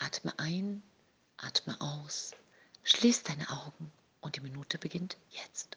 Atme ein, atme aus, schließ deine Augen und die Minute beginnt jetzt.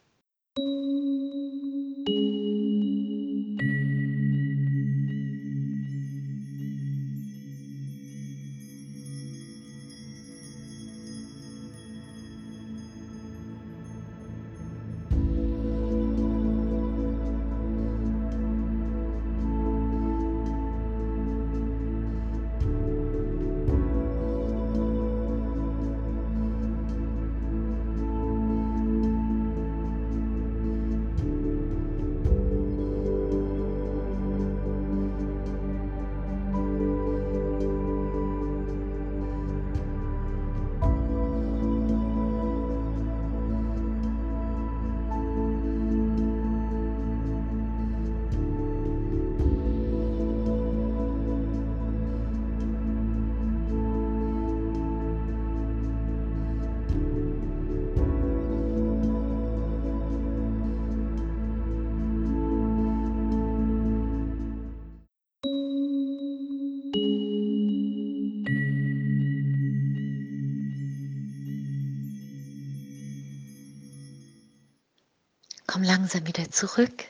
Komm langsam wieder zurück.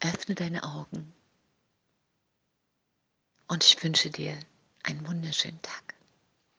Öffne deine Augen. Und ich wünsche dir einen wunderschönen Tag.